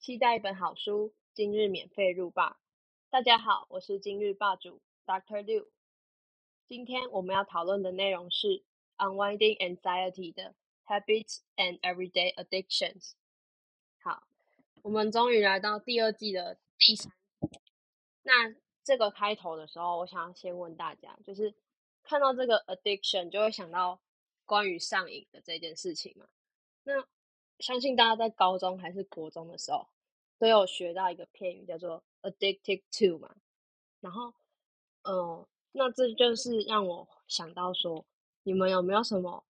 期待一本好书，今日免费入霸。大家好，我是今日霸主 Doctor Liu。今天我们要讨论的内容是 Unwinding Anxiety 的 Habits and Everyday Addictions。好，我们终于来到第二季的第三。那这个开头的时候，我想要先问大家，就是看到这个 addiction 就会想到关于上瘾的这件事情嘛？那相信大家在高中还是国中的时候，都有学到一个片语叫做 addicted to 嘛。然后，嗯，那这就是让我想到说，你们有没有什么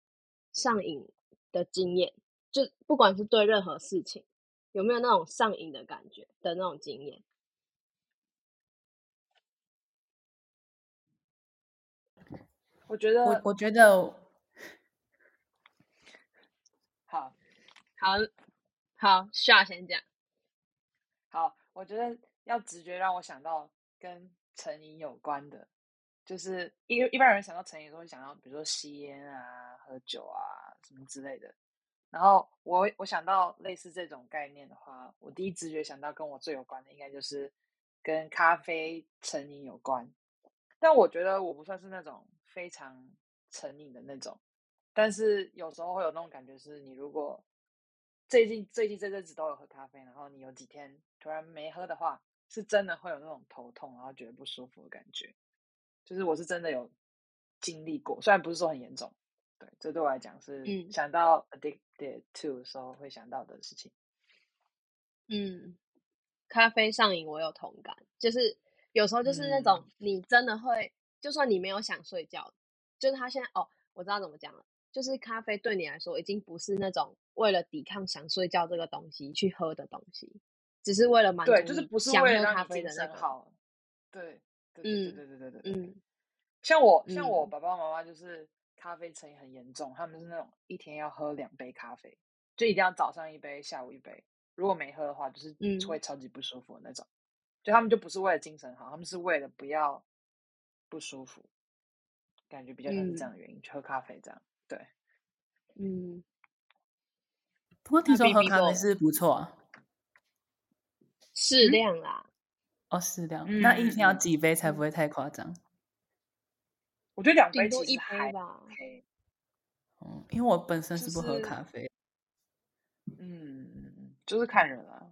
上瘾的经验？就不管是对任何事情，有没有那种上瘾的感觉的那种经验？我觉得我我觉得好好好，夏先讲。好，我觉得要直觉让我想到跟成瘾有关的，就是一一般人想到成瘾都会想到，比如说吸烟啊、喝酒啊什么之类的。然后我我想到类似这种概念的话，我第一直觉想到跟我最有关的，应该就是跟咖啡成瘾有关。但我觉得我不算是那种非常成瘾的那种，但是有时候会有那种感觉，是你如果最近最近这阵子都有喝咖啡，然后你有几天突然没喝的话，是真的会有那种头痛，然后觉得不舒服的感觉。就是我是真的有经历过，虽然不是说很严重，对，这对我来讲是嗯想到 addicted to 的时候会想到的事情。嗯，咖啡上瘾我有同感，就是有时候就是那种你真的会，就算你没有想睡觉，就是他现在哦，我知道怎么讲了，就是咖啡对你来说已经不是那种为了抵抗想睡觉这个东西去喝的东西，只是为了满足对，就是不是为了喝咖让精啡的那个，神好。对，对对对嗯对对对对像我像我嗯爸爸妈妈就是咖啡成瘾很严重，他们是那种一天要喝两杯咖啡，就一定要早上一杯，下午一杯。如果没喝的话，就是嗯会超级不舒服的那种。就他们就不是为了精神好，他们是为了不要不舒服，感觉比较像是这样的原因、去喝咖啡这样。对，嗯，不过听那说喝咖啡是不错啊。适量啦，哦，适量。那一天要嗯几杯才嗯不会太夸张？我觉得两杯顶多一杯吧。嗯，因为我本身是不喝咖啡。嗯，就是看人啊。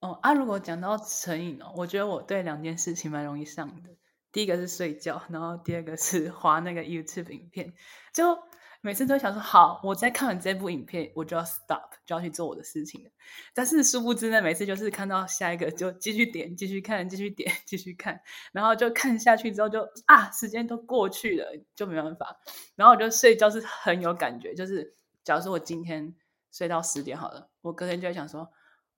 哦啊，如果讲到成瘾哦，我觉得我对两件事情蛮容易上的。第一个是睡觉，然后第二个是滑那个 YouTube 影片。就每次都想说，好，我在看完这部影片，我就要 stop，就要去做我的事情了。但是殊不知呢，每次就是看到下一个就继续点，继续看，继续点，继续看，然后就看下去之后就啊，时间都过去了，就没办法。然后我就睡觉是很有感觉，就是假如说我今天睡到十点好了，我隔天就会想说，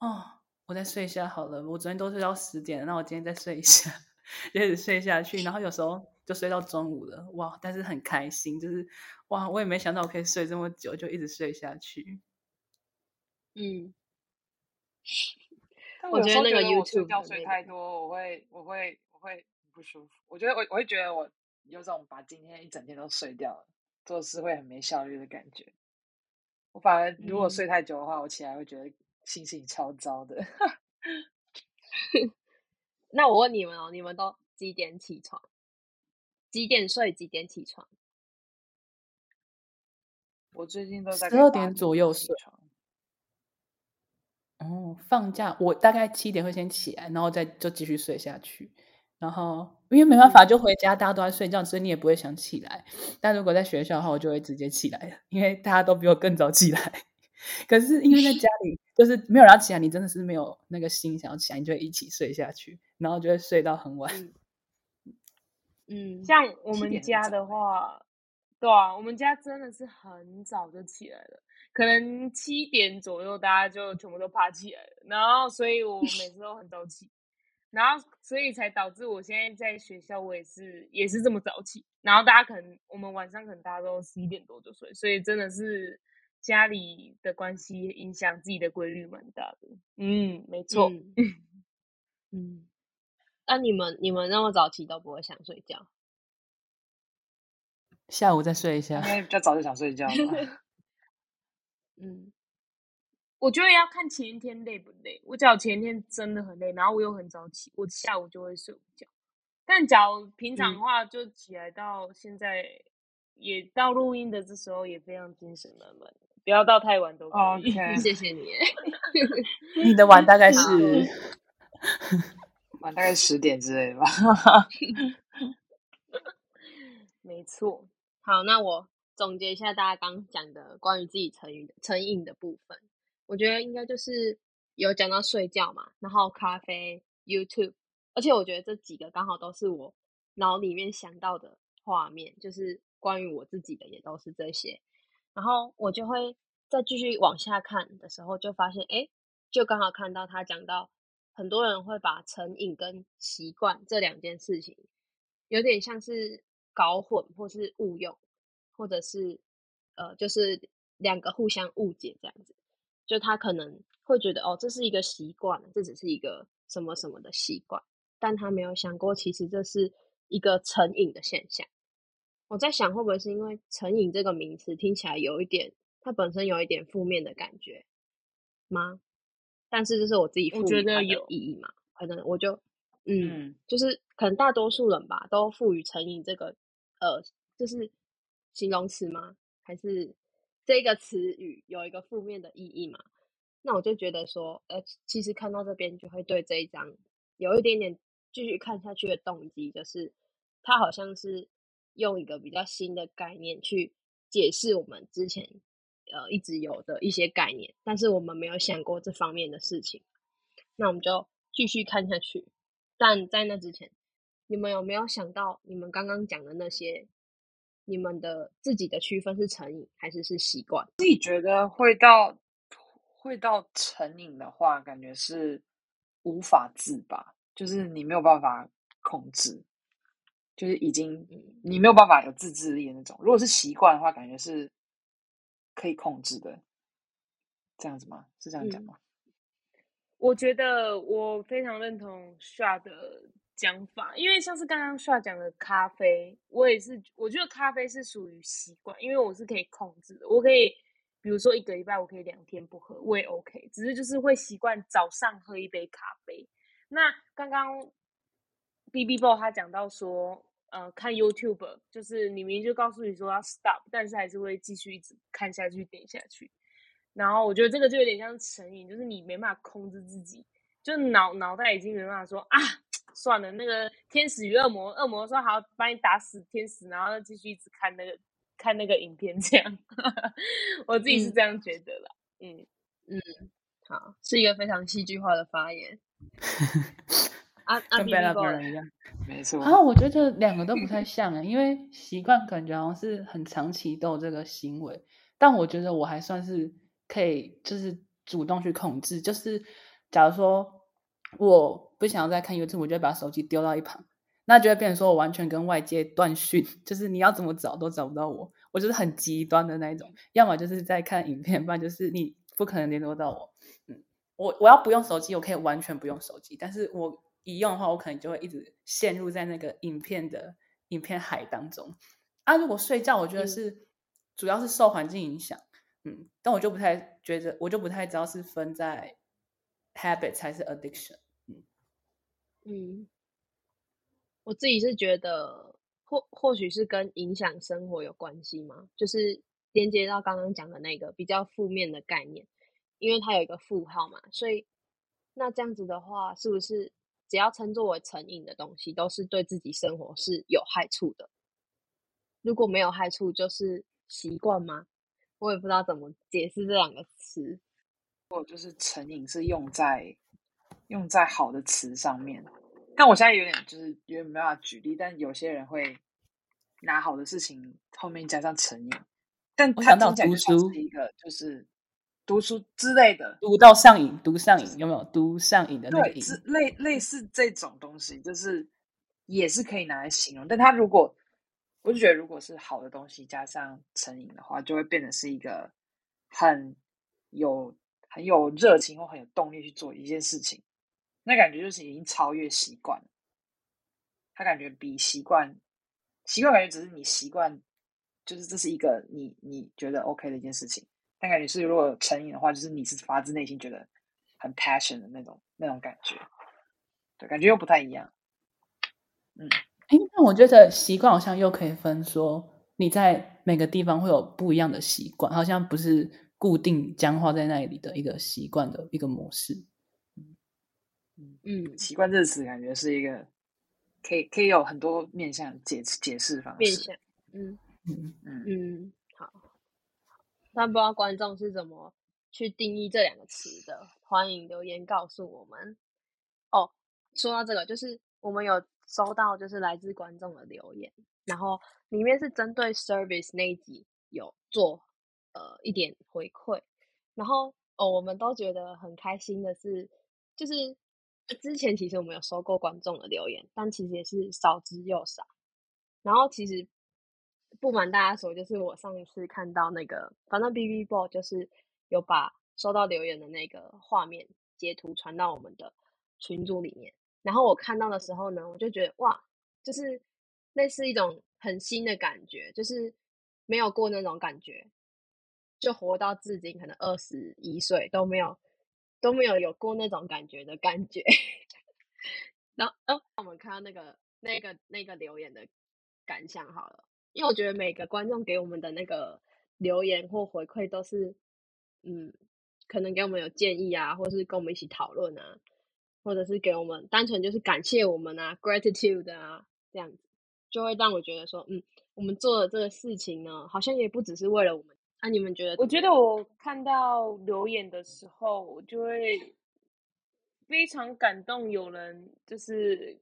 哦，我再睡一下好了，我昨天都睡到十点了，那我今天再睡一下，就一直睡下去，然后有时候就睡到中午了，哇！但是很开心，就是哇，我也没想到我可以睡这么久，就一直睡下去。嗯，但我觉得那个 YouTube 觉睡太多，我会我会我会不舒服。我觉得我我会觉得我有种把今天一整天都睡掉了，做事会很没效率的感觉。我反而如果嗯睡太久的话，我起来会觉得心情超糟的。那我问你们哦，你们都几点起床？几点睡？几点起床？我最近都在十二点左右睡床。哦，放假我大概七点会先起来，然后再就继续睡下去。然后因为没办法，就回家，大家都在睡觉，所以你也不会想起来。但如果在学校的话，我就会直接起来了，因为大家都比我更早起来。可是因为在家 里，就是没有人要起来，你真的是没有那个心想要起来，你就会一起睡下去，然后就会睡到很晚。嗯嗯，像我们家的话，对啊，我们家真的是很早就起来了，可能七点左右大家就全部都爬起来了，然后所以我每次都很早起，然后所以才导致我现在在学校我也是也是这么早起，然后大家可能我们晚上可能大家都十一点多就睡，所以真的是家里的关系影响自己的规律蛮大的。嗯，没错。嗯嗯，那你们你们那么早起都不会想睡觉？下午再睡一下因为比较早就想睡觉吧。嗯，我觉得要看前一天累不累。我假如前一天真的很累，然后我又很早起，我下午就会睡午觉。但假如平常的话，就起来到现在，也到录音的这时候也非常精神满满，不要到太晚都可以。OK，谢谢你。你的晚大概是 晚大概十点之类的吧。没错，好，那我总结一下大家刚讲的关于自己成瘾的成瘾的部分，我觉得应该就是有讲到睡觉嘛，然后咖啡、YouTube，而且我觉得这几个刚好都是我脑里面想到的画面，就是关于我自己的也都是这些，然后我就会再继续往下看的时候，就发现，哎，就刚好看到他讲到很多人会把成瘾跟习惯这两件事情，有点像是搞混或是误用，或者是呃，就是两个互相误解这样子。就他可能会觉得哦，这是一个习惯，这只是一个什么什么的习惯，但他没有想过，其实这是一个成瘾的现象。我在想，会不会是因为成瘾这个名词听起来有一点，它本身有一点负面的感觉吗？但是这是我自己我赋予它的觉得有意义嘛？可能我就嗯嗯，就是可能大多数人吧，都赋予成瘾这个呃，就是形容词吗？还是这个词语有一个负面的意义嘛？那我就觉得说，呃，其实看到这边就会对这一章有一点点继续看下去的动机，就是它好像是用一个比较新的概念去解释我们之前呃一直有的一些概念，但是我们没有想过这方面的事情。那我们就继续看下去。但在那之前，你们有没有想到你们刚刚讲的那些，你们的自己的区分是成瘾还是是习惯？自己觉得会到会到成瘾的话，感觉是无法自拔，就是你没有办法控制，就是已经你没有办法有自制力的那种。如果是习惯的话，感觉是可以控制的，这样子吗？是这样讲嗯吗？我觉得我非常认同 Sha 的讲法，因为像是刚刚 Sha 讲的咖啡，我也是，我觉得咖啡是属于习惯，因为我是可以控制的，我可以，比如说一个礼拜我可以两天不喝，我也 OK，只是就是会习惯早上喝一杯咖啡。那刚刚 B B Bo 他讲到说，呃，看 YouTube 就是你明明就告诉你说要 stop，但是还是会继续一直看下去、点下去。然后我觉得这个就有点像成瘾，就是你没办法控制自己，就脑脑袋已经没办法说啊，算了，那个天使与恶魔，恶魔说好把你打死天使，然后继续一直看那个看那个影片，这样，我自己是嗯这样觉得啦。嗯，好，是一个非常戏剧化的发言。啊啊跟 Bella B Bella Boy，一样。没错。然后，我觉得两个都不太像啊，因为习惯感觉好像是很长期都有这个行为，但我觉得我还算是可以，就是主动去控制。就是假如说我不想要再看 YouTube，我就会把手机丢到一旁，那就会变成说我完全跟外界断讯，就是你要怎么找都找不到我，我就是很极端的那一种，要么就是在看影片，不然就是你不可能联络到我。嗯，我我要不用手机，我可以完全不用手机，但是我一用的话，我可能就会一直陷入在那个影片的影片海当中。啊，如果睡觉，我觉得嗯是、主要是受环境影响，嗯，但我就不太觉得，我就不太知道是分在 habit 还是 addiction。嗯，我自己是觉得或或许是跟影响生活有关系吗？就是连接到刚刚讲的那个比较负面的概念，因为它有一个负号嘛，所以那这样子的话，是不是只要称作为成瘾的东西，都是对自己生活是有害处的？如果没有害处，就是习惯吗？我也不知道怎么解释这两个词。就是成瘾是用在用在好的词上面，但我现在有点就是有点没办法举例，但有些人会拿好的事情后面加上成瘾，但他听起来就像书是一个就是读书之类的，读到上瘾，读上瘾有没有？读上瘾的那个对，瘾，是类类似这种东西，就是也是可以拿来形容。但它如果我就觉得，如果是好的东西加上成瘾的话，就会变得是一个很有很有热情或很有动力去做一件事情。那感觉就是已经超越习惯了，他感觉比习惯习惯感觉只是你习惯就是这是一个你你觉得 OK 的一件事情。但感觉是如果成瘾的话，就是你是发自内心觉得很 passion 的那种那种感觉，对，感觉又不太一样。嗯，哎，那我觉得习惯好像又可以分说，你在每个地方会有不一样的习惯，好像不是固定僵化在那里的一个习惯的一个模式。嗯，习惯这个词感觉是一个可以可以有很多面向解解释方式。面向，嗯嗯，嗯，嗯，好。但不知道观众是怎么去定义这两个词的，欢迎留言告诉我们。哦，说到这个，就是我们有收到就是来自观众的留言，然后里面是针对 service 那一集有做呃一点回馈，然后哦我们都觉得很开心的是，就是之前其实我们有收过观众的留言，但其实也是少之又少。然后其实不瞒大家说，就是我上一次看到那个，反正 B B Ball 就是有把收到留言的那个画面截图传到我们的群组里面。然后我看到的时候呢，我就觉得哇，就是那是一种很新的感觉，就是没有过那种感觉，就活到至今，可能二十一岁都没有都没有有过那种感觉的感觉。然后，呃，我们看到那个那个那个留言的感想好了，因为我觉得每个观众给我们的那个留言或回馈都是，嗯，可能给我们有建议啊，或是跟我们一起讨论啊，或者是给我们单纯就是感谢我们啊，gratitude 啊，这样子就会让我觉得说，嗯，我们做的这个事情呢，好像也不只是为了我们。啊，你们觉得？我觉得我看到留言的时候，我就会非常感动，有人就是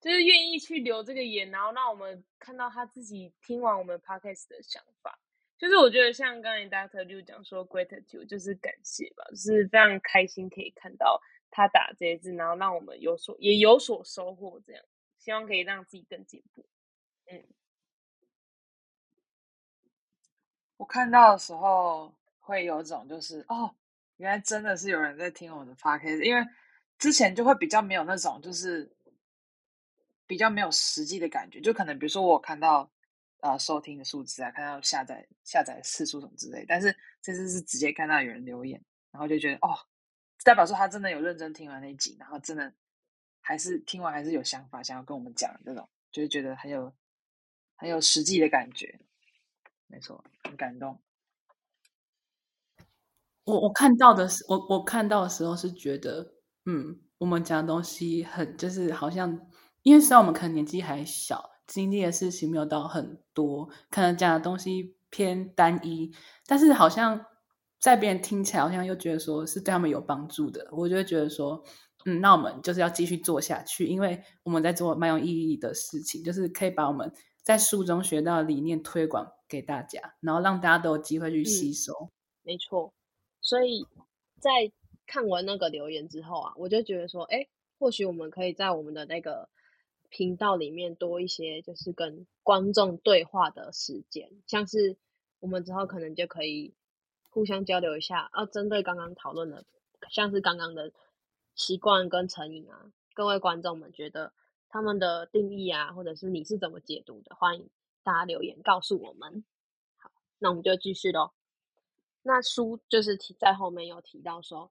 就是愿意去留这个言，然后让我们看到他自己听完我们 podcast 的想法。就是我觉得像刚才 Doctor 就讲说 gratitude 就是感谢吧，就是非常开心可以看到他打这些字，然后让我们有所也有所收获，这样希望可以让自己更进步。嗯。我看到的时候会有种就是哦，原来真的是有人在听我的 podcast，因为之前就会比较没有那种就是比较没有实际的感觉，就可能比如说我看到呃收听的数字啊，看到下载下载次数什么之类，但是这次是直接看到有人留言，然后就觉得哦，代表说他真的有认真听完那一集，然后真的还是听完还是有想法想要跟我们讲这种，就是觉得很有很有实际的感觉。没错，很感动。我我看到的是，我我看到的时候是觉得，嗯，我们讲的东西很就是好像，因为虽然我们可能年纪还小，经历的事情没有到很多，可能讲的东西偏单一，但是好像在别人听起来好像又觉得说是对他们有帮助的，我就会觉得说，嗯，那我们就是要继续做下去，因为我们在做蛮有意义的事情，就是可以把我们在书中学到的理念推广。给大家，然后让大家都有机会去吸收。没错，所以在看完那个留言之后啊，我就觉得说，哎，或许我们可以在我们的那个频道里面多一些，就是跟观众对话的时间，像是我们之后可能就可以互相交流一下，啊，针对刚刚讨论的，像是刚刚的习惯跟成瘾啊，各位观众们觉得他们的定义啊，或者是你是怎么解读的，欢迎。大家留言告诉我们，好，那我们就继续喽。那书就是提在后面有提到说，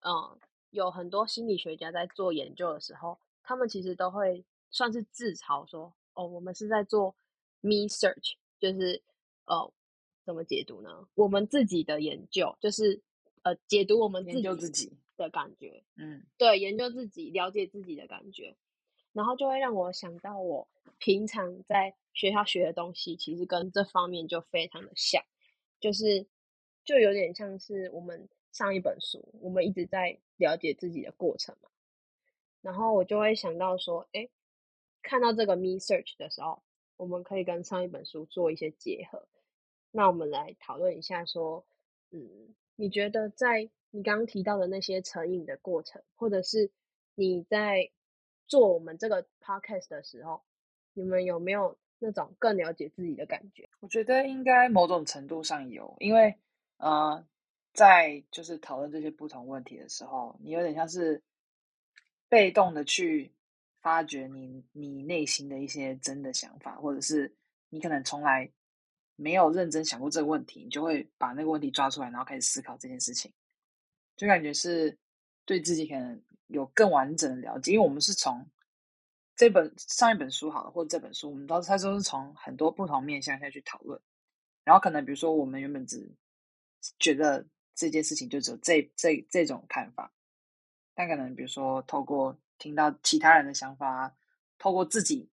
嗯，有很多心理学家在做研究的时候，他们其实都会算是自嘲说，哦，我们是在做 me search，就是呃，怎么解读呢？我们自己的研究，就是呃，解读我们研究自己的感觉，嗯，对，研究自己，了解自己的感觉，然后就会让我想到我平常在。学校学的东西其实跟这方面就非常的像，就是就有点像是我们上一本书，我们一直在了解自己的过程嘛。然后我就会想到说，哎，看到这个 me search 的时候，我们可以跟上一本书做一些结合。那我们来讨论一下，说，嗯，你觉得在你刚刚提到的那些成瘾的过程，或者是你在做我们这个 podcast 的时候，你们有没有？那种更了解自己的感觉，我觉得应该某种程度上有，因为呃，在就是讨论这些不同问题的时候，你有点像是被动的去发掘你你内心的一些真的想法，或者是你可能从来没有认真想过这个问题，你就会把那个问题抓出来，然后开始思考这件事情，就感觉是对自己可能有更完整的了解。因为我们是从这本上一本书好了，或者这本书，我们都它都是从很多不同面向下去讨论，然后可能比如说我们原本只觉得这件事情就只有这这这种看法，但可能比如说透过听到其他人的想法，透过自己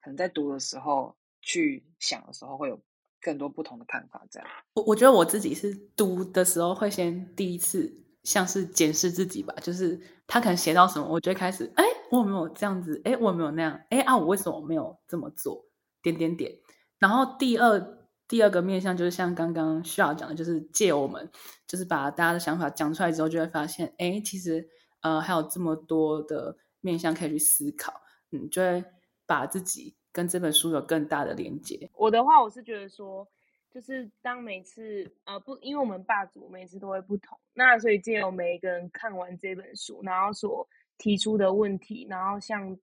可能在读的时候去想的时候，会有更多不同的看法。这样，我我觉得我自己是读的时候会先第一次像是检视自己吧，就是他可能写到什么，我就会开始，哎，我有没有这样子？哎，我有没有那样？哎啊，我为什么没有这么做？点点点。然后第二第二个面向就是像刚刚需要讲的，就是借我们就是把大家的想法讲出来之后，就会发现，哎，其实呃还有这么多的面向可以去思考，嗯，就会把自己跟这本书有更大的连接。我的话，我是觉得说，就是当每次呃不，因为我们霸主每次都会不同，那所以借由每一个人看完这本书，然后所提出的问题，然后像，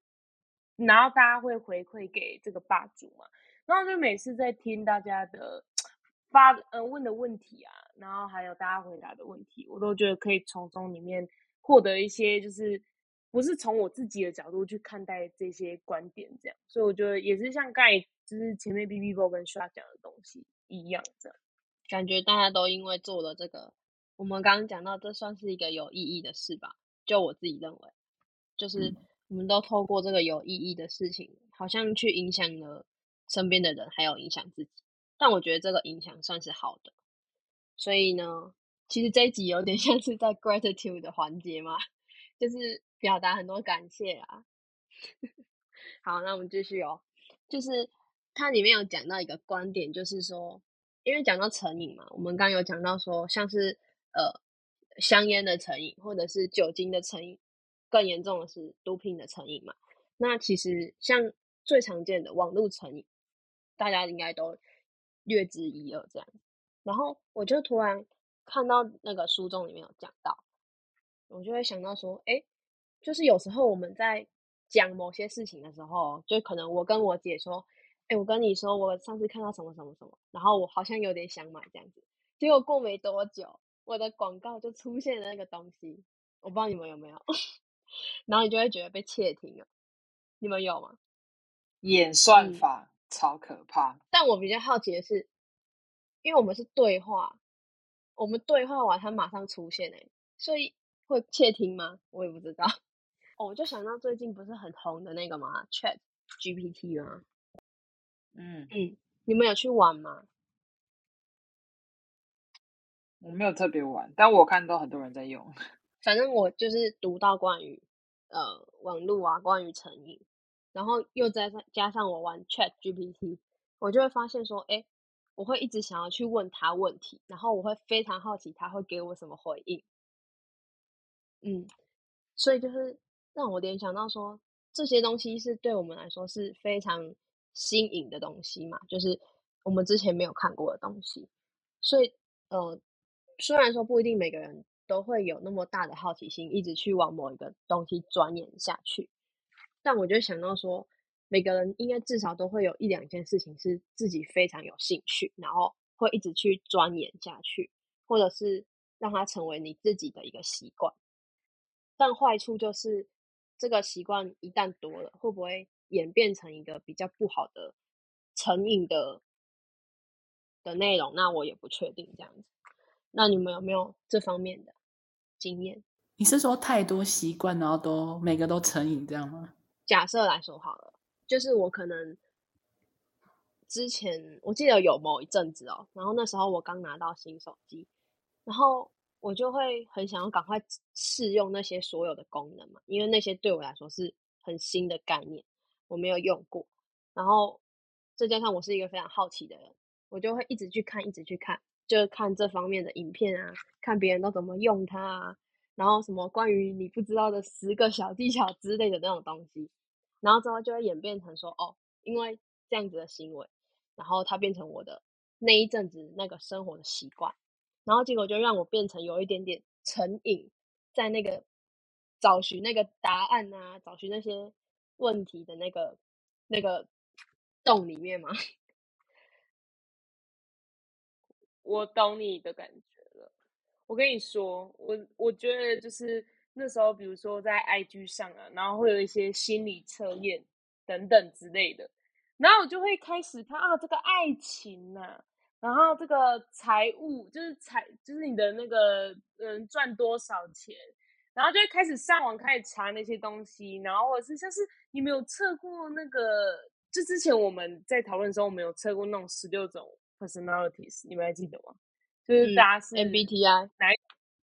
然后大家会回馈给这个霸主嘛，然后就每次在听大家的发呃问的问题啊，然后还有大家回答的问题，我都觉得可以从中里面获得一些就是。不是从我自己的角度去看待这些观点，这样，所以我觉得也是像刚才就是前面 B B Bo 跟 Sha 讲的东西一样，这样。感觉大家都因为做了这个，我们刚刚讲到，这算是一个有意义的事吧？就我自己认为，就是我们都透过这个有意义的事情，好像去影响了身边的人，还有影响自己。但我觉得这个影响算是好的，所以呢，其实这一集有点 像是在 gratitude 的环节嘛，就是表达很多感谢啊。好，那我们继续哦。就是它里面有讲到一个观点，就是说，因为讲到成瘾嘛，我们刚有讲到说，像是呃香烟的成瘾，或者是酒精的成瘾，更严重的是毒品的成瘾嘛。那其实像最常见的网络成瘾，大家应该都略知一二这样。然后我就突然看到那个书中里面有讲到，我就会想到说，哎，就是有时候我们在讲某些事情的时候，就可能我跟我姐说，哎，我跟你说，我上次看到什么什么什么，然后我好像有点想买这样子，结果过没多久，我的广告就出现了那个东西，我不知道你们有没有，然后你就会觉得被窃听了，你们有吗？演算嗯法超可怕。但我比较好奇的是，因为我们是对话，我们对话完它马上出现诶、所以会窃听吗？我也不知道。哦，我就想到最近不是很红的那个吗？Chat GPT 吗？嗯，嗯，你们有去玩吗？我没有特别玩，但我看到很多人在用。反正我就是读到关于呃网络啊，关于成瘾，然后又再加加上我玩 Chat GPT，我就会发现说，哎，我会一直想要去问他问题，然后我会非常好奇他会给我什么回应。嗯，所以就是让我联想到说，这些东西是对我们来说是非常新颖的东西嘛，就是我们之前没有看过的东西。所以，呃，虽然说不一定每个人都会有那么大的好奇心，一直去往某一个东西钻研下去，但我就想到说，每个人应该至少都会有一两件事情是自己非常有兴趣，然后会一直去钻研下去，或者是让它成为你自己的一个习惯。但坏处就是，这个习惯一旦多了，会不会演变成一个比较不好的成瘾的的内容？那我也不确定这样子。那你们有没有这方面的经验？你是说太多习惯，然后都每个都成瘾这样吗？假设来说好了，就是我可能之前我记得有某一阵子哦，然后那时候我刚拿到新手机，然后我就会很想要赶快试用那些所有的功能嘛，因为那些对我来说是很新的概念，我没有用过。然后再加上我是一个非常好奇的人，我就会一直去看，一直去看，就是看这方面的影片啊，看别人都怎么用它啊，然后什么关于你不知道的十个小技巧之类的那种东西，然后之后就会演变成说，哦，因为这样子的行为，然后它变成我的那一阵子那个生活的习惯，然后结果就让我变成有一点点成瘾，在那个找寻那个答案啊，找寻那些问题的那个那个洞里面嘛。我懂你的感觉了。我跟你说，我我觉得就是那时候，比如说在 IG 上啊，然后会有一些心理测验等等之类的，然后我就会开始看啊，这个爱情呐、然后这个财务就是财，就是你的那个嗯赚多少钱，然后就会开始上网开始查那些东西，然后或者是像是你没有测过那个，就之前我们在讨论的时候，我们有测过那种十六种 personalities，你们还记得吗？就是嗯大家是 MBTI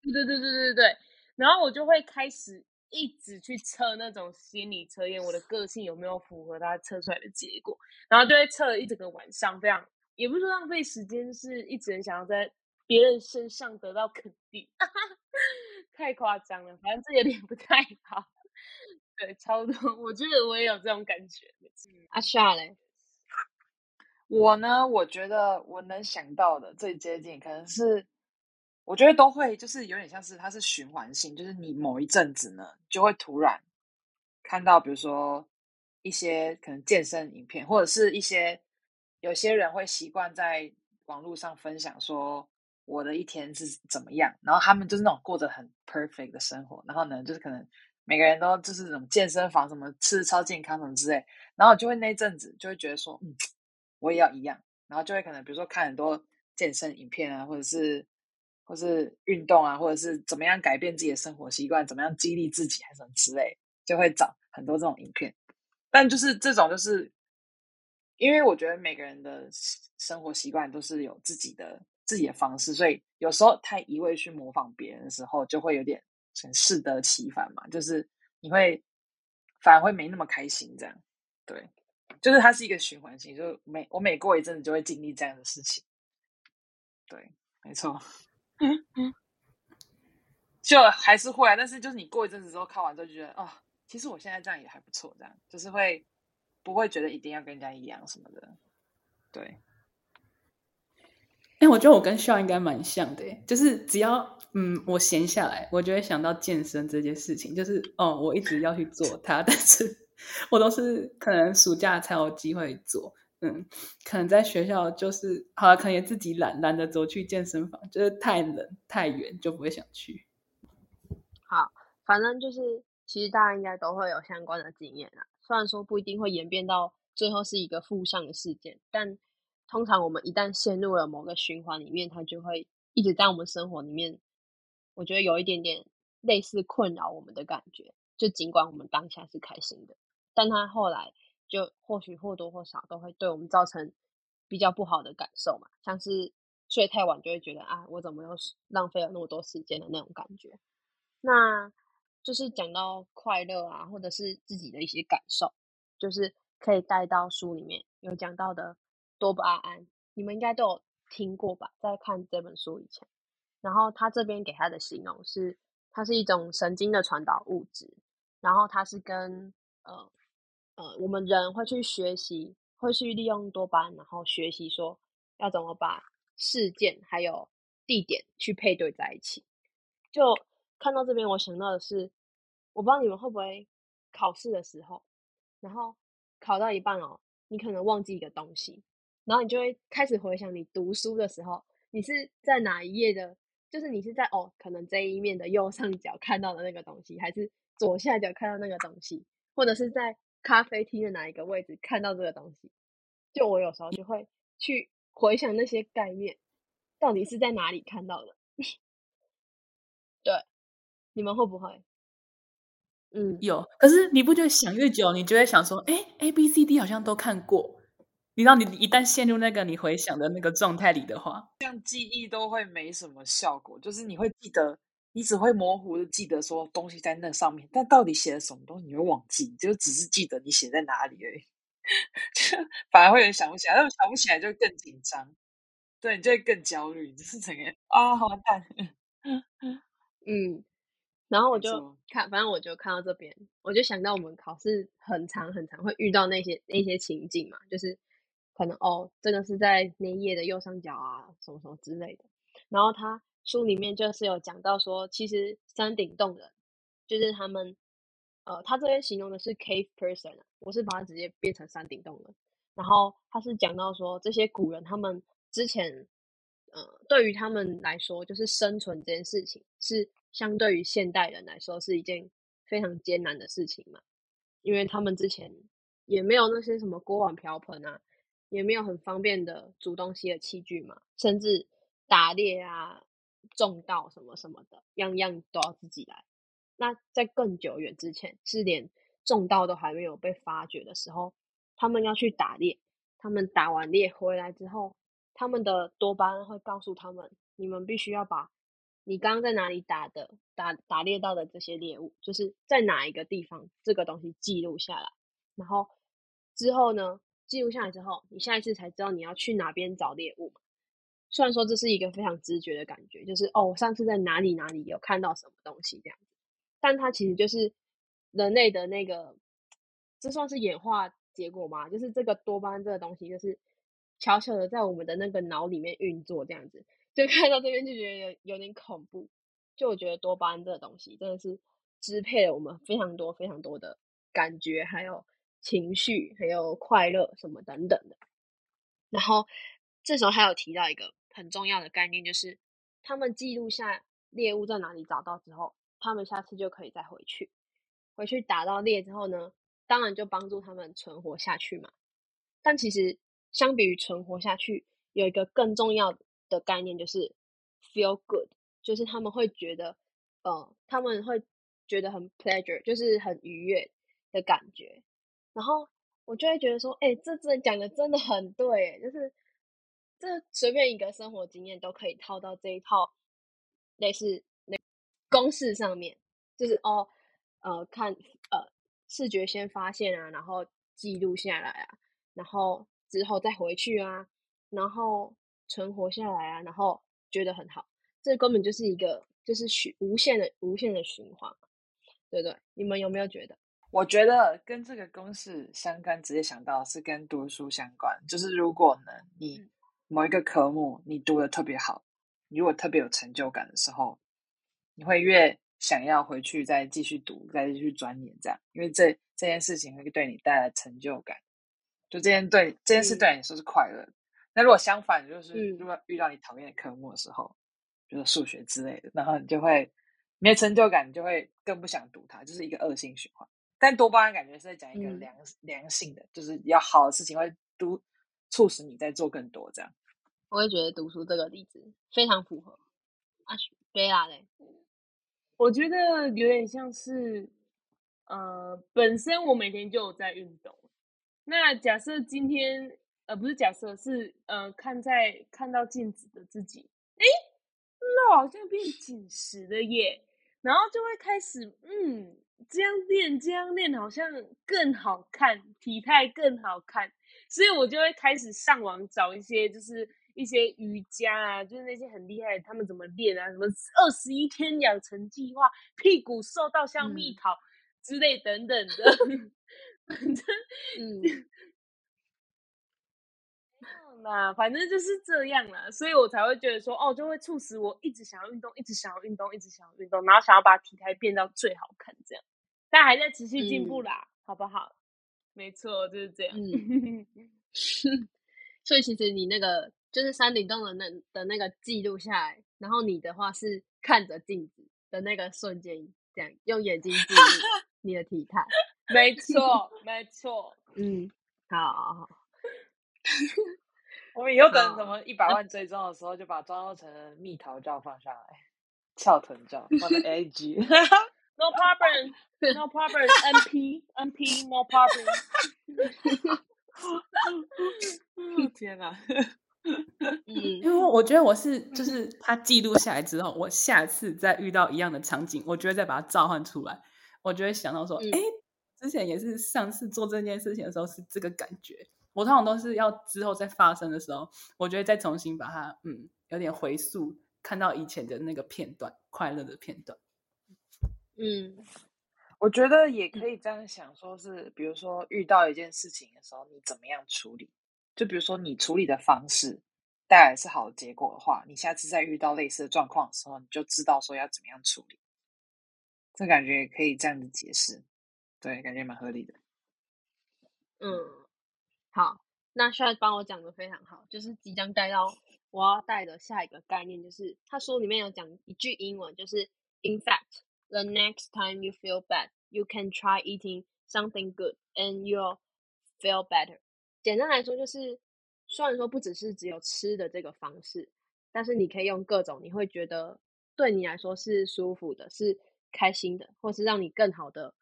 对对对对对对，然后我就会开始一直去测那种心理测验，我的个性有没有符合他测出来的结果，然后就会测了一整个晚上，非常也不是说浪费时间，是一直很想要在别人身上得到肯定，太夸张了，反正这有点不太好。对，超多，我觉得我也有这种感觉。阿夏嘞，我呢，我觉得我能想到的最接近，可能是我觉得都会，就是有点像是它是循环性，就是你某一阵子呢，就会突然看到，比如说一些可能健身影片，或者是一些有些人会习惯在网络上分享说我的一天是怎么样，然后他们就是那种过着很 perfect 的生活，然后呢，就是可能每个人都就是那种健身房什么吃超健康什么之类，然后就会那一阵子就会觉得说，嗯，我也要一样，然后就会可能比如说看很多健身影片啊，或者是或是运动啊，或者是怎么样改变自己的生活习惯，怎么样激励自己，还是什么之类，就会找很多这种影片。但就是这种，就是因为我觉得每个人的生活习惯都是有自己的自己的方式，所以有时候太一味去模仿别人的时候，就会有点很适得其反嘛，就是你会反而会没那么开心，这样对。就是它是一个循环性，就每我每过一阵子就会经历这样的事情。对，没错。嗯嗯 就还是会啊，但是就是你过一阵子之后看完之后就觉得，哦，其实我现在这样也还不错，这样就是会不会觉得一定要跟人家一样什么的。对，哎、我觉得我跟笑应该蛮像的，就是只要嗯我闲下来，我就会想到健身这件事情，就是哦我一直要去做它，但是我都是可能暑假才有机会做，嗯，可能在学校就是好了，可能也自己懒，懒得走去健身房，就是太冷太远就不会想去。好，反正就是其实大家应该都会有相关的经验啦。虽然说不一定会演变到最后是一个负向的事件，但通常我们一旦陷入了某个循环里面，它就会一直在我们生活里面，我觉得有一点点类似困扰我们的感觉。就尽管我们当下是开心的，但它后来就或许或多或少都会对我们造成比较不好的感受嘛，像是睡太晚就会觉得啊，我怎么又浪费了那么多时间的那种感觉。那就是讲到快乐啊，或者是自己的一些感受，就是可以带到书里面有讲到的多巴胺，你们应该都有听过吧？在看这本书以前，然后他这边给他的形容是，它是一种神经的传导物质，然后它是跟呃呃我们人会去学习，会去利用多巴胺，然后学习说要怎么把事件还有地点去配对在一起，就。看到这边，我想到的是，我不知道你们会不会考试的时候，然后考到一半哦，你可能忘记一个东西，然后你就会开始回想你读书的时候，你是在哪一页的，就是你是在哦，可能这一面的右上角看到的那个东西，还是左下角看到那个东西，或者是在咖啡厅的哪一个位置看到这个东西。就我有时候就会去回想那些概念，到底是在哪里看到的。对。你们会不会？嗯，有，可是你不觉得想越久，你就会想说，哎，A B C D 好像都看过。你知道，你一旦陷入那个你回想的那个状态里的话，这样记忆都会没什么效果。就是你会记得，你只会模糊的记得说东西在那上面，但到底写了什么东西你会忘记，就只是记得你写在哪里而已，就反而会有点想不起来。那想不起来就更紧张，对你就会更焦虑，就是整个啊，好完蛋。嗯。然后我就看，反正我就看到这边，我就想到我们考试很长很长会遇到那些那些情景嘛，就是可能哦，这个是在那一页的右上角啊，什么什么之类的。然后他书里面就是有讲到说，其实山顶洞人就是他们，呃，他这边形容的是 cave person，啊我是把它直接变成山顶洞人。然后他是讲到说，这些古人他们之前呃，对于他们来说，就是生存这件事情是相对于现代人来说是一件非常艰难的事情嘛，因为他们之前也没有那些什么锅碗瓢盆啊，也没有很方便的煮东西的器具嘛，甚至打猎啊、种稻什么什么的，样样都要自己来。那在更久远之前，是连种稻都还没有被发掘的时候，他们要去打猎。他们打完猎回来之后，他们的多巴胺会告诉他们：你们必须要把你刚刚在哪里打的、打打猎到的这些猎物，就是在哪一个地方，这个东西记录下来。然后之后呢，记录下来之后，你下一次才知道你要去哪边找猎物。虽然说这是一个非常直觉的感觉，就是哦，我上次在哪里哪里有看到什么东西这样子，但它其实就是人类的那个，这算是演化。结果吗，就是这个多巴胺这个东西，就是悄悄的在我们的那个脑里面运作，这样子。就看到这边就觉得有有点恐怖。就我觉得多巴胺这个东西真的是支配了我们非常多非常多的感觉，还有情绪，还有快乐什么等等的。然后这时候还有提到一个很重要的概念，就是他们记录下猎物在哪里找到之后，他们下次就可以再回去，回去打到猎之后呢？当然就帮助他们存活下去嘛。但其实相比于存活下去，有一个更重要的的概念就是 feel good，就是他们会觉得，呃，他们会觉得很 pleasure，就是很愉悦的感觉。然后我就会觉得说，哎，这这讲的真的很对，就是这随便一个生活经验都可以套到这一套类似那公式上面，就是哦，呃，看呃。视觉先发现啊，然后记录下来啊，然后之后再回去啊，然后存活下来啊，然后觉得很好，这根本就是一个就是循无限的无限的循环，对不对？你们有没有觉得？我觉得跟这个公式相关，直接想到是跟读书相关，就是如果呢，你某一个科目你读的特别好，你如果特别有成就感的时候，你会越。想要回去再继续读，再继续钻研，这样，因为这这件事情会对你带来成就感，就这件对这件事对你说是快乐。那如果相反，就是如果遇到你讨厌的科目的时候，比如数学之类的，然后你就会没成就感，你就会更不想读它，就是一个恶性循环。但多巴胺感觉是在讲一个良良性的，就是要好的事情会督促使你在做更多这样。我会觉得读书这个例子非常符合。啊，贝拉嘞。我觉得有点像是，呃，本身我每天就有在运动。那假设今天，呃，不是假设是，呃，看在看到镜子的自己，哎，那好像变紧实了耶。然后就会开始，嗯，这样练，这样练好像更好看，体态更好看。所以我就会开始上网找一些，就是。一些瑜伽啊，就是那些很厉害，他们怎么练啊？什么二十一天养成计划，屁股瘦到像蜜桃之类等等的 反正嗯，啦，反正就是这样啦，所以我才会觉得说，哦，就会促使我一直想要运动，一直想要运动，一直想要运动，然后想要把体态变到最好看这样，但还在持续进步啦，好不好？没错，就是这样。所以其实你那个。就是山顶洞的那的那个记录下来，然后你的话是看着镜子的那个瞬间，这样用眼睛记录 你的体态。没错，没错。嗯，好好好。我们以后等什么一百万追踪的时候，就把装作成蜜桃照放上来，翘臀照放在 IG。No problem, no problem. NP, NP, no problem. 天哪！嗯，因为我觉得我是，就是他记录下来之后，我下次再遇到一样的场景，我就会再把它召唤出来。我就会想到说，哎，之前也是上次做这件事情的时候是这个感觉。我通常都是要之后再发生的时候，我觉得再重新把它，嗯，有点回溯，看到以前的那个片段，快乐的片段。嗯，我觉得也可以这样想，说是，比如说遇到一件事情的时候，你怎么样处理？就比如说，你处理的方式带来是好的结果的话，你下次再遇到类似的状况的时候，你就知道说要怎么样处理。这感觉也可以这样子解释，对，感觉蛮合理的。嗯，好，那帅帮我讲的非常好，就是即将带到我要带的下一个概念就是，他书里面有讲一句英文，就是 In fact, the next time you feel bad, you can try eating something good, and you'll feel better。简单来说，就是虽然说不只是只有吃的这个方式，但是你可以用各种你会觉得对你来说是舒服的、是开心的，或是让你更好的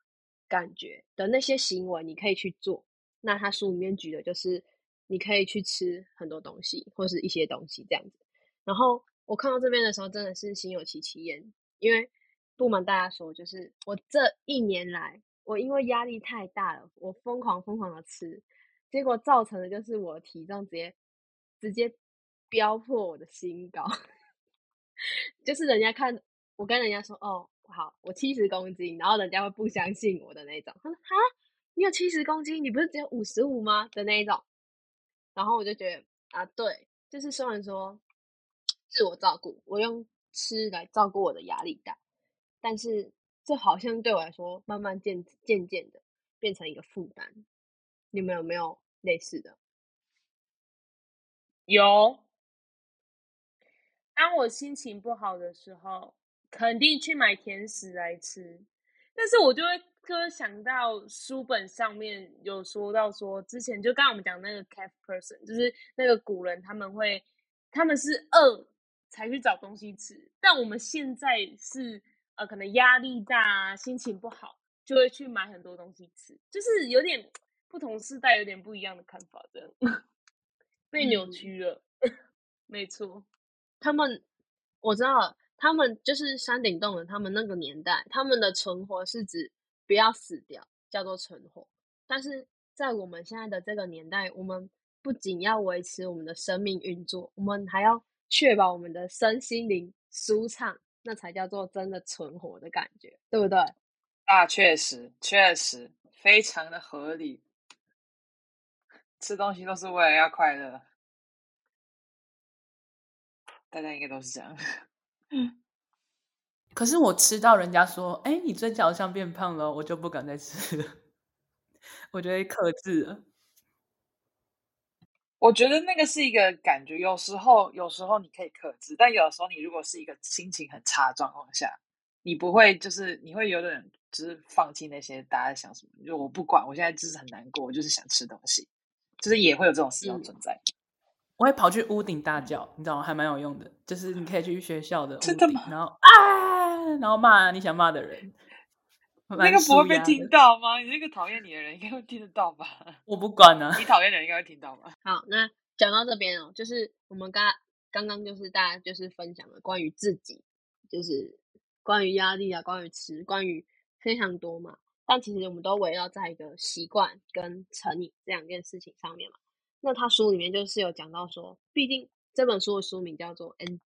感觉的那些行为，你可以去做。那他书里面举的就是你可以去吃很多东西，或是一些东西这样子。然后我看到这边的时候，真的是心有戚戚焉，因为不瞒大家说，就是我这一年来，我因为压力太大了，我疯狂疯狂的吃，结果造成的就是我的体重直接直接飙破我的新高，就是人家看我跟人家说哦好，我七十公斤，然后人家会不相信我的那种，他说哈，你有七十公斤，你不是只有五十五吗的那一种，然后我就觉得啊对，就是虽然说自我照顾，我用吃来照顾我的压力大，但是这好像对我来说，慢慢渐渐渐的变成一个负担。你们有没有类似的？有。当我心情不好的时候，肯定去买甜食来吃，但是我就会就会想到书本上面有说到说，之前就刚刚我们讲那个 cave person，就是那个古人他们会他们是饿才去找东西吃，但我们现在是呃可能压力大啊，心情不好就会去买很多东西吃，就是有点不同时代有点不一样的看法，这样 被扭嗯曲了，没错。他们我知道了，他们就是山顶洞人，他们那个年代，他们的存活是指不要死掉，叫做存活。但是在我们现在的这个年代，我们不仅要维持我们的生命运作，我们还要确保我们的身心灵舒畅，那才叫做真的存活的感觉，对不对？那，确实确实非常的合理。吃东西都是为了要快乐，大家应该都是这样。可是我吃到人家说：“哎，你嘴角好像变胖了哦。”我就不敢再吃了，我就会克制了。我觉得那个是一个感觉，有时候有时候你可以克制，但有时候你如果是一个心情很差的状况下，你不会就是你会有点就是放弃那些大家想什么，就我不管，我现在就是很难过，我就是想吃东西，就是也会有这种时候嗯存在。我会跑去屋顶大叫，你知道吗？还蛮有用的，就是你可以去学校的屋顶真的吗，然后啊，然后骂你想骂的人。那个不会被听，到吗？你那个讨厌你的人应该会听得到吧？我不管啊。你讨厌的人应该会听到吧？好，那讲到这边哦，就是我们刚刚刚就是大家就是分享了关于自己，就是关于压力啊，关于吃，关于非常多嘛。但其实我们都围绕在一个习惯跟成瘾这两件事情上面嘛。那他书里面就是有讲到说，毕竟这本书的书名叫做 “an”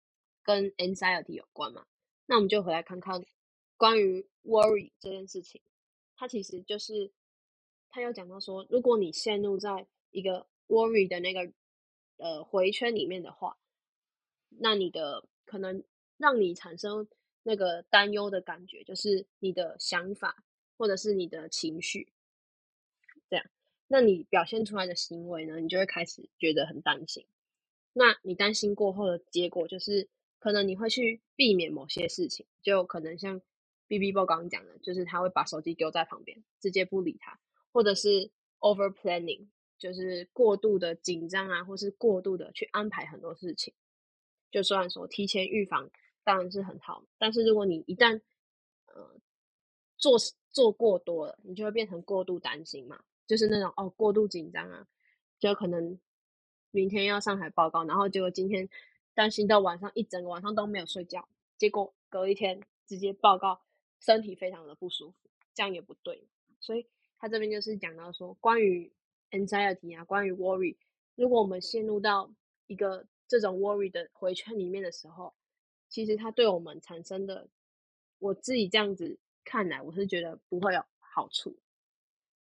跟 anxiety 有关嘛。那我们就回来看看关于 worry 这件事情，它其实就是他有讲到说，如果你陷入在一个 worry 的那个呃回圈里面的话，那你的可能让你产生那个担忧的感觉，就是你的想法或者是你的情绪，那你表现出来的行为呢，你就会开始觉得很担心。那你担心过后的结果就是，可能你会去避免某些事情，就可能像 B B 波刚刚讲的，就是他会把手机丢在旁边，直接不理他，或者是 over planning，就是过度的紧张啊，或是过度的去安排很多事情。就虽然说提前预防当然是很好，但是如果你一旦呃做做过多了，你就会变成过度担心嘛，就是那种哦过度紧张啊，就可能明天要上台报告，然后结果今天担心到晚上一整个晚上都没有睡觉，结果隔一天直接报告身体非常的不舒服，这样也不对。所以他这边就是讲到说，关于 anxiety 啊，关于 worry，如果我们陷入到一个这种 worry 的回圈里面的时候，其实它对我们产生的，我自己这样子看来，我是觉得不会有好处，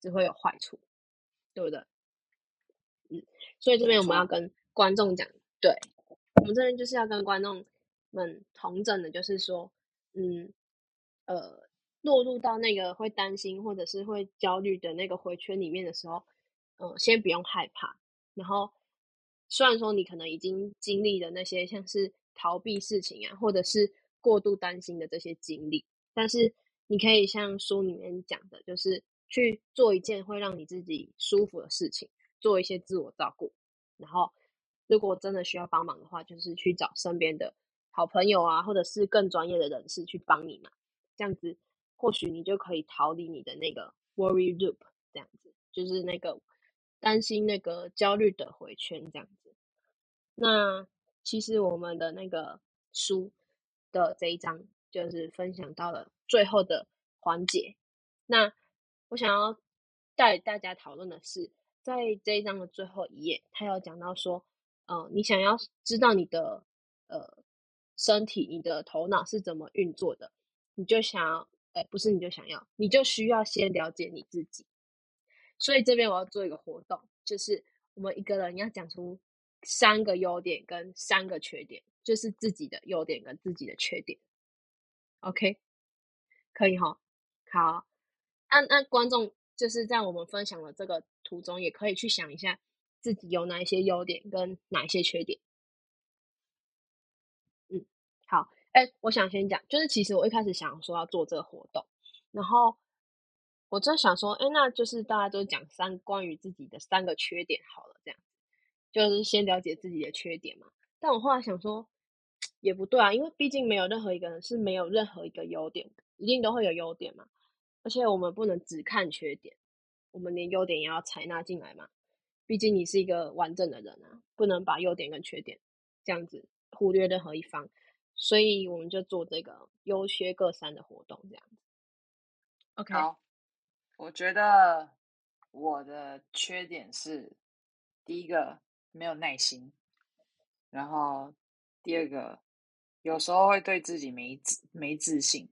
只会有坏处，对不对？嗯，所以这边我们要跟观众讲，对我们这边就是要跟观众们同整的，就是说，嗯，呃，落入到那个会担心或者是会焦虑的那个回圈里面的时候，嗯、先不用害怕，然后虽然说你可能已经经历了那些像是逃避事情啊，或者是过度担心的这些经历，但是你可以像书里面讲的，就是去做一件会让你自己舒服的事情，做一些自我照顾。然后，如果真的需要帮忙的话，就是去找身边的好朋友啊，或者是更专业的人士去帮你嘛。这样子，或许你就可以逃离你的那个 worry loop，这样子就是那个。担心那个焦虑的回圈这样子，那其实我们的那个书的这一章就是分享到了最后的环节。那我想要带大家讨论的是，在这一章的最后一页，他有讲到说，嗯，你想要知道你的呃身体、你的头脑是怎么运作的，你就想要，哎，不是你就想要，你就需要先了解你自己。所以这边我要做一个活动，就是我们一个人要讲出三个优点跟三个缺点，就是自己的优点跟自己的缺点。OK，可以哈。好，那那观众就是在我们分享的这个途中，也可以去想一下自己有哪一些优点跟哪一些缺点。嗯，好。哎，我想先讲，就是其实我一开始想说要做这个活动，然后。我在想说，哎，那就是大家都讲三关于自己的三个缺点好了，这样就是先了解自己的缺点嘛。但我后来想说，也不对啊，因为毕竟没有任何一个人是没有任何一个优点，一定都会有优点嘛。而且我们不能只看缺点，我们连优点也要采纳进来嘛。毕竟你是一个完整的人啊，不能把优点跟缺点这样子忽略任何一方。所以我们就做这个优缺各三的活动，这样子。OK。我觉得我的缺点是，第一个没有耐心，然后第二个有时候会对自己没自没自信，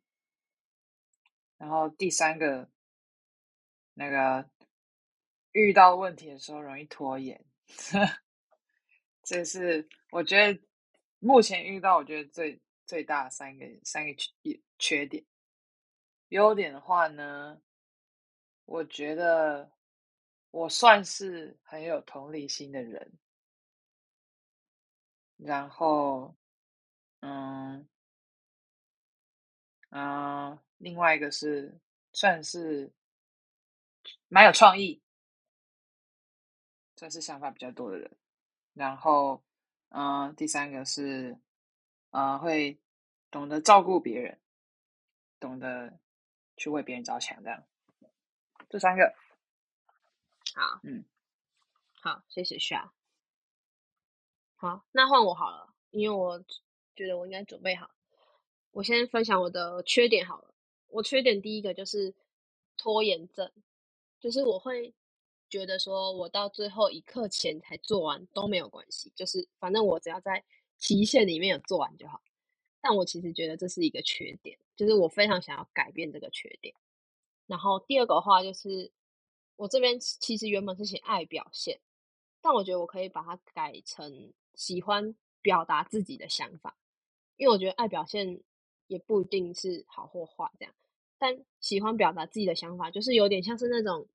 然后第三个那个遇到问题的时候容易拖延，这是我觉得目前遇到我觉得最最大三个三个缺缺点。优点的话呢？我觉得我算是很有同理心的人，然后，嗯，嗯，另外一个是算是蛮有创意，算是想法比较多的人，然后，嗯，第三个是，呃，会懂得照顾别人，懂得去为别人着想，这样。这三个，好，嗯，好，谢谢 Sha。好，那换我好了，因为我觉得我应该准备好。我先分享我的缺点好了。我缺点第一个就是拖延症，就是我会觉得说我到最后一刻前才做完都没有关系，就是反正我只要在期限里面有做完就好。但我其实觉得这是一个缺点，就是我非常想要改变这个缺点。然后第二个话就是，我这边其实原本是写爱表现，但我觉得我可以把它改成喜欢表达自己的想法，因为我觉得爱表现也不一定是好或坏这样，但喜欢表达自己的想法，就是有点像是那种，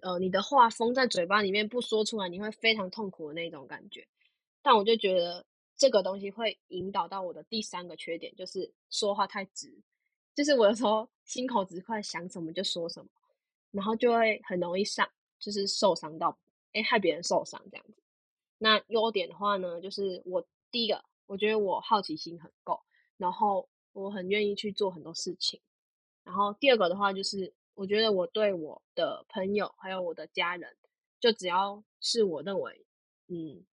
呃，你的话封在嘴巴里面不说出来，你会非常痛苦的那种感觉。但我就觉得这个东西会引导到我的第三个缺点，就是说话太直。就是我有时候心口直快，想什么就说什么，然后就会很容易上，就是受伤到，哎，害别人受伤这样子。那优点的话呢，就是我第一个，我觉得我好奇心很够，然后我很愿意去做很多事情。然后第二个的话，就是我觉得我对我的朋友还有我的家人，就只要是我认为嗯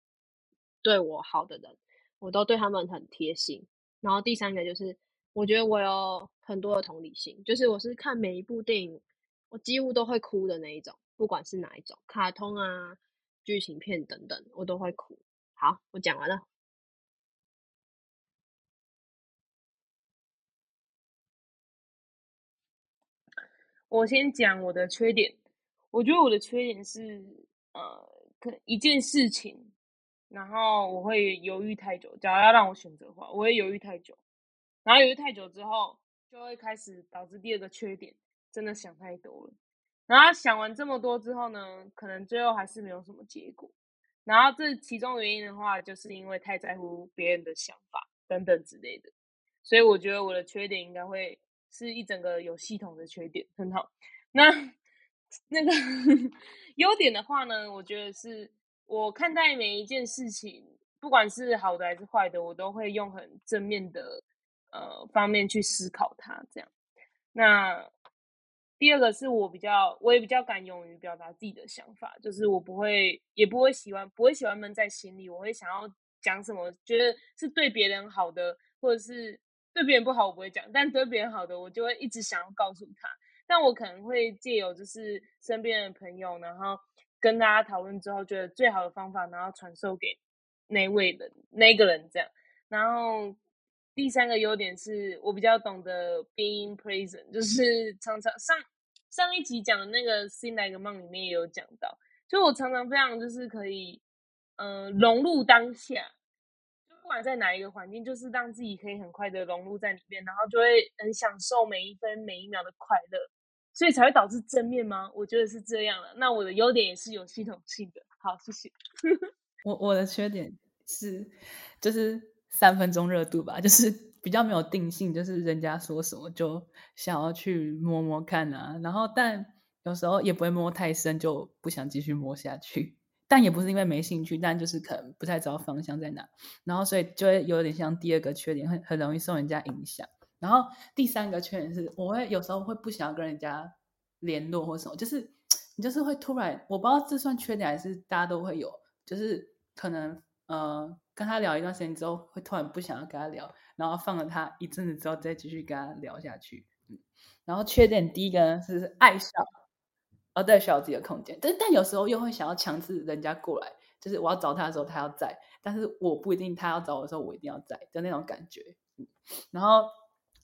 对我好的人，我都对他们很贴心。然后第三个就是。我觉得我有很多的同理心，就是我是看每一部电影，我几乎都会哭的那一种，不管是哪一种，卡通啊、剧情片等等，我都会哭。好，我讲完了。我先讲我的缺点，我觉得我的缺点是，呃，可一件事情，然后我会犹豫太久。假如要让我选择的话，我会犹豫太久。然后犹豫太久之后，就会开始导致第二个缺点，真的想太多了。然后想完这么多之后呢，可能最后还是没有什么结果。然后这其中原因的话，就是因为太在乎别人的想法等等之类的，所以我觉得我的缺点应该会是一整个有系统的缺点，很好。那那个 优点的话呢，我觉得是我看待每一件事情，不管是好的还是坏的，我都会用很正面的呃方面去思考它，这样。那第二个是我比较，我也比较敢勇于表达自己的想法，就是我不会，也不会喜欢，不会喜欢闷在心里。我会想要讲什么，觉得是对别人好的，或者是对别人不好，我不会讲；但对别人好的，我就会一直想要告诉他。但我可能会借由就是身边的朋友，然后跟大家讨论之后，觉得最好的方法，然后传授给那位人、那个人这样，然后。第三个优点是我比较懂得 being present，就 是常常上上一集讲的那个《新来个梦》里面也有讲到，就我常常非常就是可以，嗯，融入当下，不管在哪一个环境，就是让自己可以很快的融入在里面，然后就会很享受每一分每一秒的快乐，所以才会导致正面吗？我觉得是这样的。那我的优点也是有系统性的。好，谢谢。我我的缺点是就是。三分钟热度吧，就是比较没有定性，就是人家说什么就想要去摸摸看啊，然后但有时候也不会摸太深，就不想继续摸下去。但也不是因为没兴趣，但就是可能不太知道方向在哪，然后所以就会有点像第二个缺点，很很容易受人家影响。然后第三个缺点是，我会有时候会不想要跟人家联络或什么，就是你就是会突然，我不知道这算缺点还是大家都会有，就是可能呃。跟他聊一段时间之后，会突然不想要跟他聊，然后放了他一阵子之后，再继续跟他聊下去。然后缺点第一个呢是爱笑，哦，对，需要自己的空间，但但有时候又会想要强制人家过来，就是我要找他的时候他要在，但是我不一定他要找我的时候我一定要在的那种感觉。嗯，然后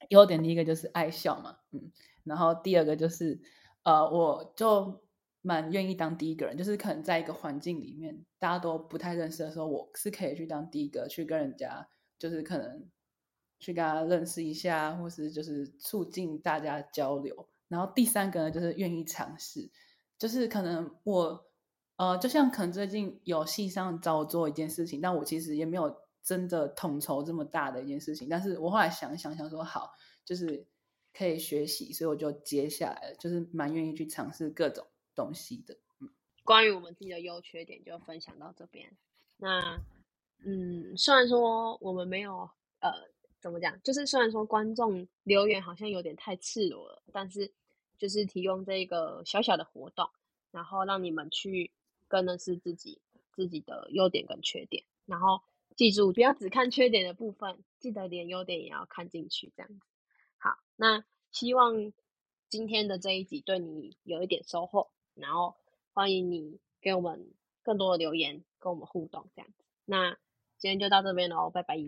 优点第一个就是爱笑嘛，嗯，然后第二个就是呃，我就。蛮愿意当第一个人，就是可能在一个环境里面，大家都不太认识的时候，我是可以去当第一个去跟人家，就是可能去跟他认识一下，或是就是促进大家交流。然后第三个呢，就是愿意尝试，就是可能我呃，就像可能最近有戏上找我做一件事情，但我其实也没有真的统筹这么大的一件事情，但是我后来想想，想说好，就是可以学习，所以我就接下来了，就是蛮愿意去尝试各种。东西的，关于我们自己的优缺点就分享到这边。那，嗯，虽然说我们没有，呃，怎么讲，就是虽然说观众留言好像有点太赤裸了，但是就是提供这个小小的活动，然后让你们去更认识自己自己的优点跟缺点，然后记住不要只看缺点的部分，记得连优点也要看进去，这样子。好，那希望今天的这一集对你有一点收获。然后欢迎你给我们更多的留言，跟我们互动这样子。那今天就到这边喽，拜拜。